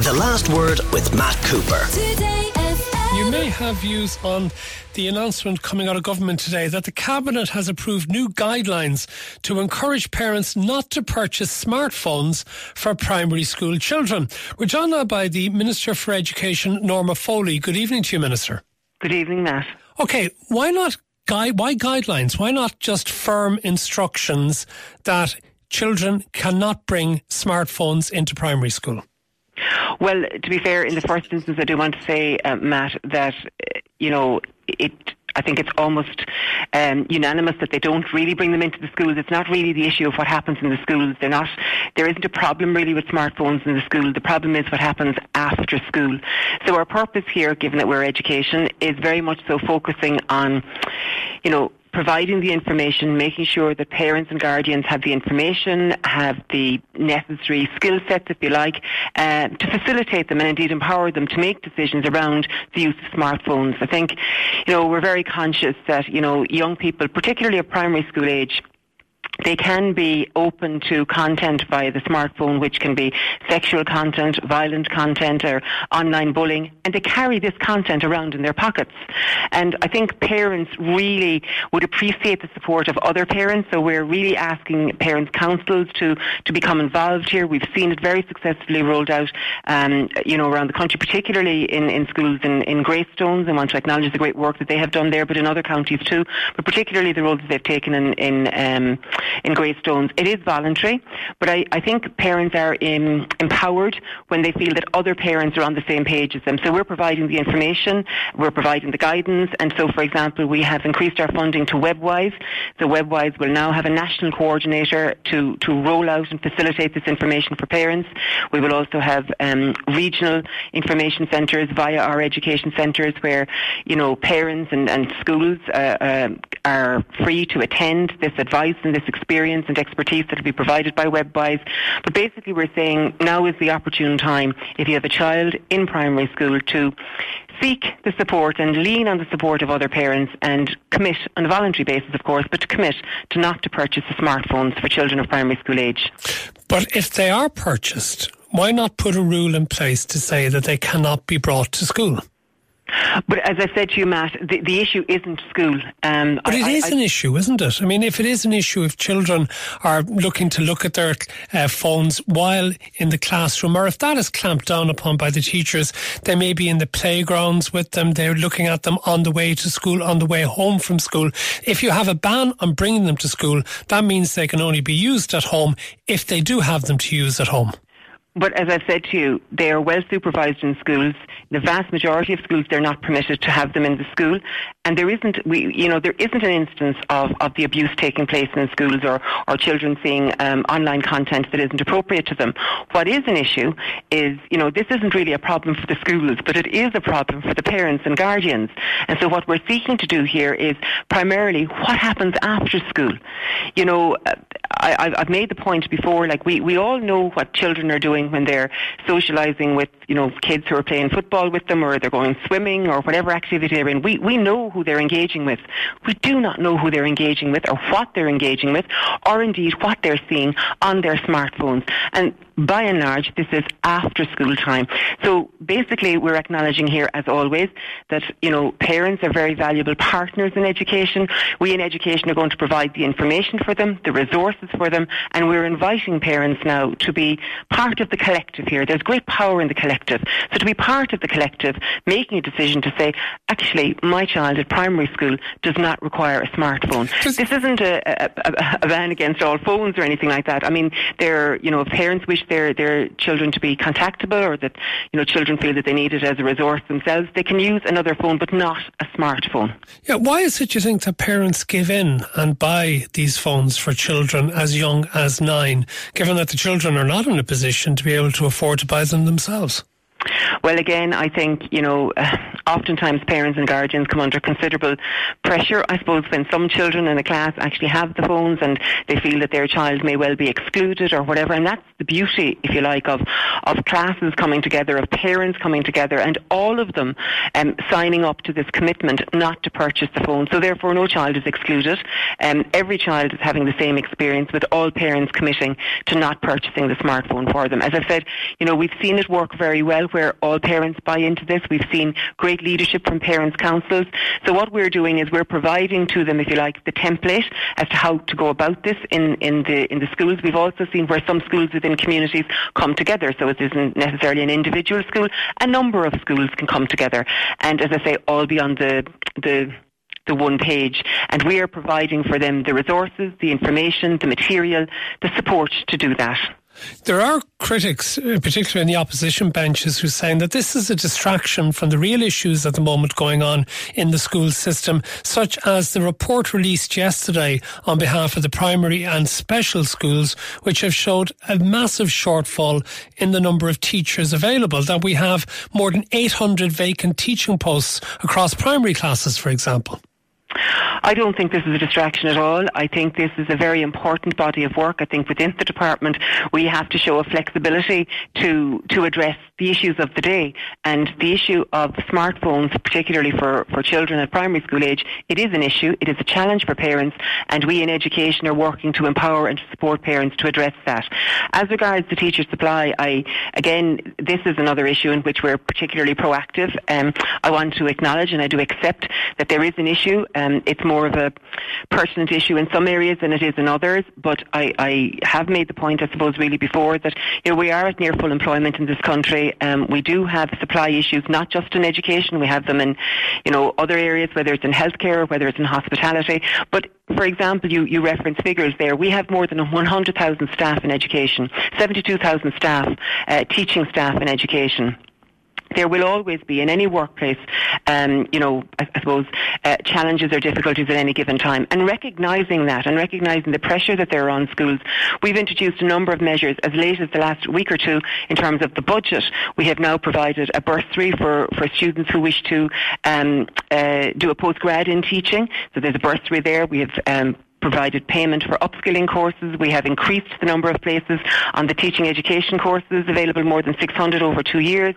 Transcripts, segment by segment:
The Last Word with Matt Cooper. You may have views on the announcement coming out of government today that the Cabinet has approved new guidelines to encourage parents not to purchase smartphones for primary school children. We're joined now by the Minister for Education, Norma Foley. Good evening to you, Minister. Good evening, Matt. Okay, why not guide, why guidelines? Why not just firm instructions that children cannot bring smartphones into primary school? Well, to be fair, in the first instance, I do want to say, uh, Matt, that, uh, you know, it I think it's almost um, unanimous that they don't really bring them into the schools. It's not really the issue of what happens in the schools. They're not. There isn't a problem really with smartphones in the school. The problem is what happens after school. So our purpose here, given that we're education, is very much so focusing on, you know, providing the information, making sure that parents and guardians have the information, have the necessary skill sets, if you like, uh, to facilitate them and indeed empower them to make decisions around the use of smartphones. I think, you know, we're very conscious that, you know, young people, particularly at primary school age, they can be open to content via the smartphone, which can be sexual content, violent content, or online bullying, and they carry this content around in their pockets. And I think parents really would appreciate the support of other parents, so we're really asking parents' councils to, to become involved here. We've seen it very successfully rolled out, um, you know, around the country, particularly in, in schools in, in Greystones. I want to acknowledge the great work that they have done there, but in other counties too, but particularly the roles that they've taken in, in um, in Greystones. It is voluntary, but I, I think parents are um, empowered when they feel that other parents are on the same page as them. So we're providing the information, we're providing the guidance, and so, for example, we have increased our funding to WebWise. So WebWise will now have a national coordinator to, to roll out and facilitate this information for parents. We will also have um, regional information centres via our education centres where, you know, parents and, and schools uh, uh, are free to attend this advice and this experience and expertise that will be provided by WebWise. But basically, we're saying now is the opportune time if you have a child in primary school to seek the support and lean on the support of other parents and commit on a voluntary basis, of course, but to commit to not to purchase the smartphones for children of primary school age. But if they are purchased, why not put a rule in place to say that they cannot be brought to school? But as I said to you, Matt, the, the issue isn't school. Um, but it I, is I, an issue, isn't it? I mean, if it is an issue, if children are looking to look at their uh, phones while in the classroom, or if that is clamped down upon by the teachers, they may be in the playgrounds with them, they're looking at them on the way to school, on the way home from school. If you have a ban on bringing them to school, that means they can only be used at home if they do have them to use at home. But as I've said to you, they are well supervised in schools. The vast majority of schools, they're not permitted to have them in the school. And there isn't, we, you know, there isn't an instance of, of the abuse taking place in schools or, or children seeing um, online content that isn't appropriate to them. What is an issue is, you know, this isn't really a problem for the schools, but it is a problem for the parents and guardians. And so what we're seeking to do here is primarily what happens after school. You know, I, I've made the point before, like we, we all know what children are doing when they're socialising with, you know, kids who are playing football with them or they're going swimming or whatever activity they're in. We, we know who they're engaging with. We do not know who they're engaging with or what they're engaging with or indeed what they're seeing on their smartphones. And by and large, this is after school time. So basically, we're acknowledging here, as always, that, you know, parents are very valuable partners in education. We in education are going to provide the information for them, the resources for them, and we're inviting parents now to be part of the collective here. There's great power in the collective. So to be part of the collective, making a decision to say, actually, my child at primary school does not require a smartphone. This isn't a, a, a ban against all phones or anything like that. I mean, there, you know, if parents wish their their children to be contactable or that you know children feel that they need it as a resource themselves, they can use another phone, but not a smartphone. Yeah, why is it you think that parents give in and buy these phones for children as young as nine, given that the children are not in a position to be able to afford to buy them themselves? Well, again, I think, you know, oftentimes parents and guardians come under considerable pressure, I suppose, when some children in a class actually have the phones and they feel that their child may well be excluded or whatever. And that's the beauty, if you like, of, of classes coming together, of parents coming together, and all of them um, signing up to this commitment not to purchase the phone. So therefore, no child is excluded. Um, every child is having the same experience with all parents committing to not purchasing the smartphone for them. As I said, you know, we've seen it work very well where all parents buy into this. We've seen great leadership from parents' councils. So what we're doing is we're providing to them, if you like, the template as to how to go about this in, in the in the schools. We've also seen where some schools within communities come together. So it isn't necessarily an individual school. A number of schools can come together, and as I say, all be on the the the one page. And we are providing for them the resources, the information, the material, the support to do that. There are critics, uh, particularly in the opposition benches, who are saying that this is a distraction from the real issues at the moment going on in the school system, such as the report released yesterday on behalf of the primary and special schools, which have showed a massive shortfall in the number of teachers available. That we have more than 800 vacant teaching posts across primary classes, for example. I don't think this is a distraction at all. I think this is a very important body of work. I think within the department we have to show a flexibility to to address the issues of the day and the issue of smartphones, particularly for, for children at primary school age. It is an issue. It is a challenge for parents, and we in education are working to empower and to support parents to address that. As regards to teacher supply, I again this is another issue in which we're particularly proactive. Um, I want to acknowledge and I do accept that there is an issue. Um, it's more of a pertinent issue in some areas than it is in others. But I, I have made the point, I suppose, really before that you know, we are at near full employment in this country. Um, we do have supply issues, not just in education. We have them in, you know, other areas, whether it's in healthcare, whether it's in hospitality. But for example, you, you reference figures there. We have more than 100,000 staff in education, 72,000 staff, uh, teaching staff in education there will always be in any workplace, um, you know, I, I suppose, uh, challenges or difficulties at any given time. And recognising that and recognising the pressure that there are on schools, we've introduced a number of measures as late as the last week or two in terms of the budget. We have now provided a bursary for, for students who wish to um, uh, do a postgrad in teaching. So there's a bursary there. We have um, provided payment for upskilling courses. We have increased the number of places on the teaching education courses available more than 600 over two years.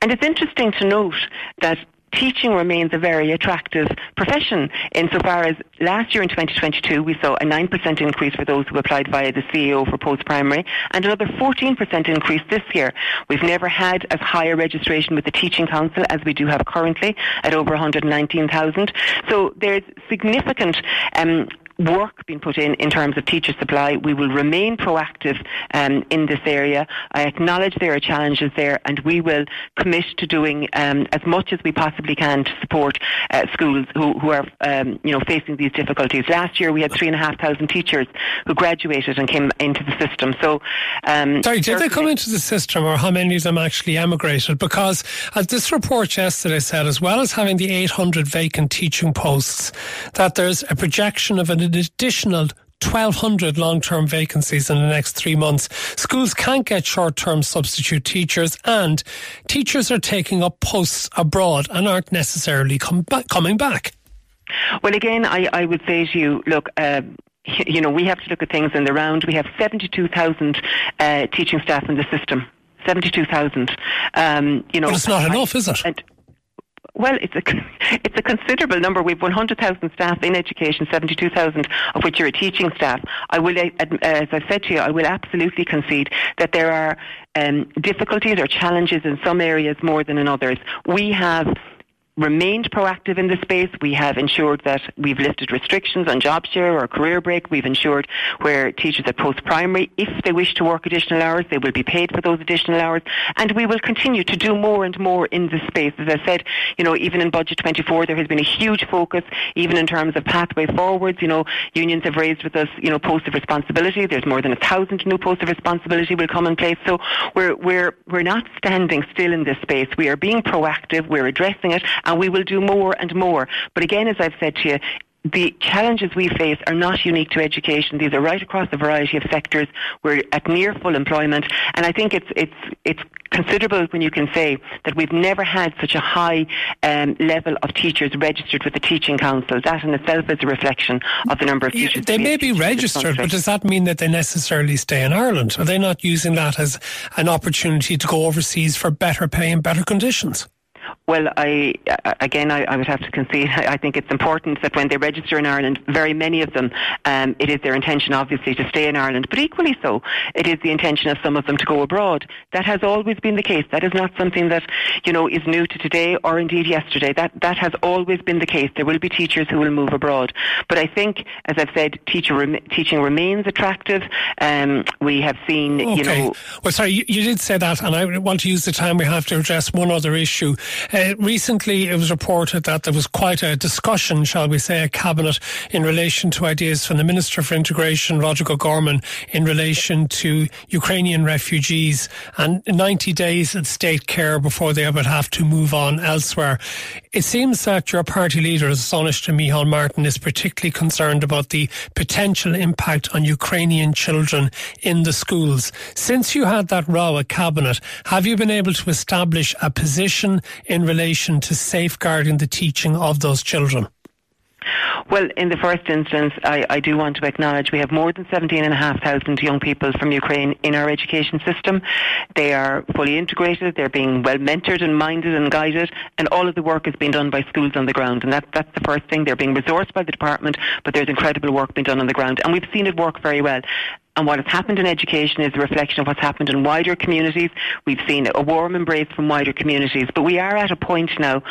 And it's interesting to note that teaching remains a very attractive profession insofar as last year in 2022 we saw a 9% increase for those who applied via the CAO for post-primary and another 14% increase this year. We've never had as high a registration with the Teaching Council as we do have currently at over 119,000. So there's significant um, work being put in in terms of teacher supply. We will remain proactive um, in this area. I acknowledge there are challenges there, and we will commit to doing um, as much as we possibly can to support uh, schools who, who are um, you know facing these difficulties. Last year we had three and a half thousand teachers who graduated and came into the system. So, um, sorry, did they come into the system, or how many of them actually emigrated? Because as this report yesterday said, as well as having the 800 vacant teaching posts, that there's a projection of an additional 1,200 long term vacancies in the next three months. Schools can't get short term substitute teachers, and teachers are taking up posts abroad and aren't necessarily back, coming back. Well, again, I, I would say to you, look, uh, you know, we have to look at things in the round. We have 72,000 uh, teaching staff in the system. 72,000. Um, you know, but it's not enough, is it? And, well, it's a it's a considerable number. We've 100,000 staff in education, 72,000 of which are teaching staff. I will, uh, as I said to you, I will absolutely concede that there are um, difficulties or challenges in some areas more than in others. We have remained proactive in this space. We have ensured that we've lifted restrictions on job share or career break. We've ensured where teachers at post-primary, if they wish to work additional hours, they will be paid for those additional hours. And we will continue to do more and more in this space. As I said, you know, even in Budget 24, there has been a huge focus, even in terms of pathway forwards. You know, unions have raised with us, you know, posts of responsibility. There's more than a thousand new posts of responsibility will come in place. So we're, we're, we're not standing still in this space. We are being proactive. We're addressing it and we will do more and more. But again, as I've said to you, the challenges we face are not unique to education. These are right across a variety of sectors. We're at near full employment, and I think it's it's it's considerable when you can say that we've never had such a high um, level of teachers registered with the Teaching Council. That in itself is a reflection of the number of teachers. Yeah, they may be registered, but does that mean that they necessarily stay in Ireland? Are they not using that as an opportunity to go overseas for better pay and better conditions? Well, I again, I, I, would have to concede. I think it's important that when they register in Ireland, very many of them, um, it is their intention, obviously, to stay in Ireland. But equally so, it is the intention of some of them to go abroad. That has always been the case. That is not something that you know is new to today or indeed yesterday. That that has always been the case. There will be teachers who will move abroad. But I think, as I've said, teacher rem- teaching remains attractive. Um, we have seen, okay. you know. Well, sorry, you, you did say that, and I want to use the time we have to address one other issue. Uh, recently, it was reported that there was quite a discussion, shall we say, a cabinet in relation to ideas from the Minister for Integration, Roderic O'Gorman, in relation to Ukrainian refugees and 90 days at state care before they would have to move on elsewhere. It seems that your party leader, Taoiseach Micheál Martin, is particularly concerned about the potential impact on Ukrainian children in the schools. Since you had that row at cabinet, have you been able to establish a position in relation to safeguarding the teaching of those children? Well, in the first instance, I, I, do want to acknowledge we have more than 17,500 young people from Ukraine in our education system. They are fully integrated, they're being well mentored and minded and guided, and all of the work is being done by schools on the ground. And that, that's the first thing. They're being resourced by the department, but there's incredible work being done on the ground. And we've seen it work very well. And what has happened in education is a reflection of what's happened in wider communities. We've seen a warm embrace from wider communities, but we are at a point now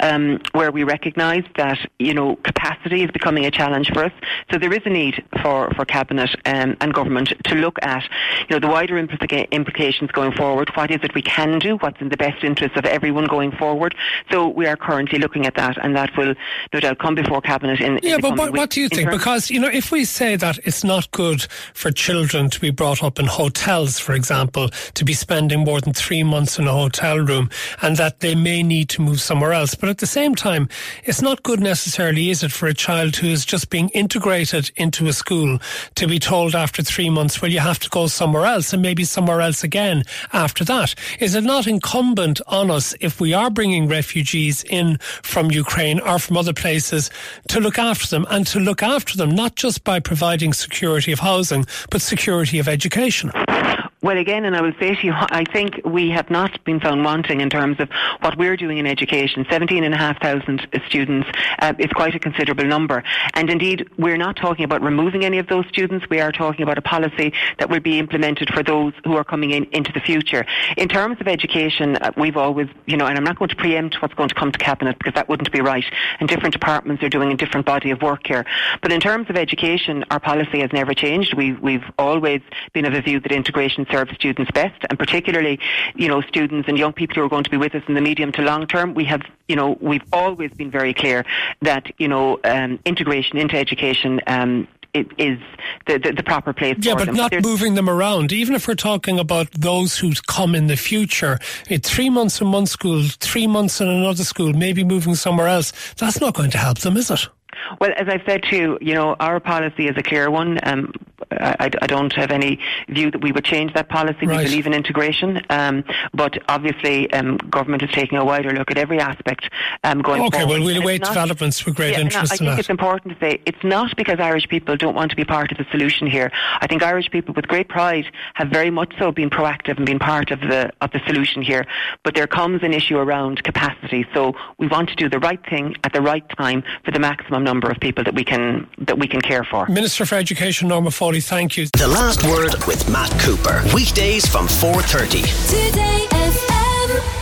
um, where we recognise that you know capacity is becoming a challenge for us. So there is a need for for cabinet um, and government to look at you know the wider implica- implications going forward. What is it we can do? What's in the best interest of everyone going forward? So we are currently looking at that, and that will no doubt come before cabinet in. Yeah, in but what, what, do you think? Because you know if we say that it's not good for children children to be brought up in hotels, for example, to be spending more than three months in a hotel room, and that they may need to move somewhere else. But at the same time, it's not good necessarily, is it, for a child who is just being integrated into a school to be told after three months, well, you have to go somewhere else and maybe somewhere else again after that? Is it not incumbent on us, if we are bringing refugees in from Ukraine or from other places, to look after them and to look after them not just by providing security of housing, but security of education? Well, again, and I will say to you, I think we have not been found wanting in terms of what we're doing in education. 17,500 students uh, is quite a considerable number. And indeed, we're not talking about removing any of those students. We are talking about a policy that will be implemented for those who are coming in into the future. In terms of education, uh, we've always, you know, and I'm not going to preempt what's going to come to Cabinet because that wouldn't be right. And different departments are doing a different body of work here. But in terms of education, our policy has never changed. We've, we've always been of a view that integration serve students best, and particularly, you know, students and young people who are going to be with us in the medium to long term. We have, you know, we've always been very clear that, you know, um, integration into education um, is the, the, the, proper place yeah, but them. not There's moving them around. Even if we're talking about those who come in the future, it, three months in one school, three months in another school, maybe moving somewhere else, that's not going to help them, is it? Well, as I've said too, you know, our policy is a clear one. Um, I, I, don't have any view that we would change that policy. Right. We believe in integration, um, but obviously, um, government is taking a wider look at every aspect um, going forward. okay, forward. well, we'll await developments with great yeah, interest. No, I think that. it's important to say it's not because Irish people don't want to be part of the solution here. I think Irish people, with great pride, have very much so been proactive and been part of the of the solution here. But there comes an issue around capacity. So we want to do the right thing at the right time for the maximum number of people that we can that we can care for. Minister for Education Norma Foley, thank you. The last word with Matt Cooper. Weekdays from 4:30. Today FM.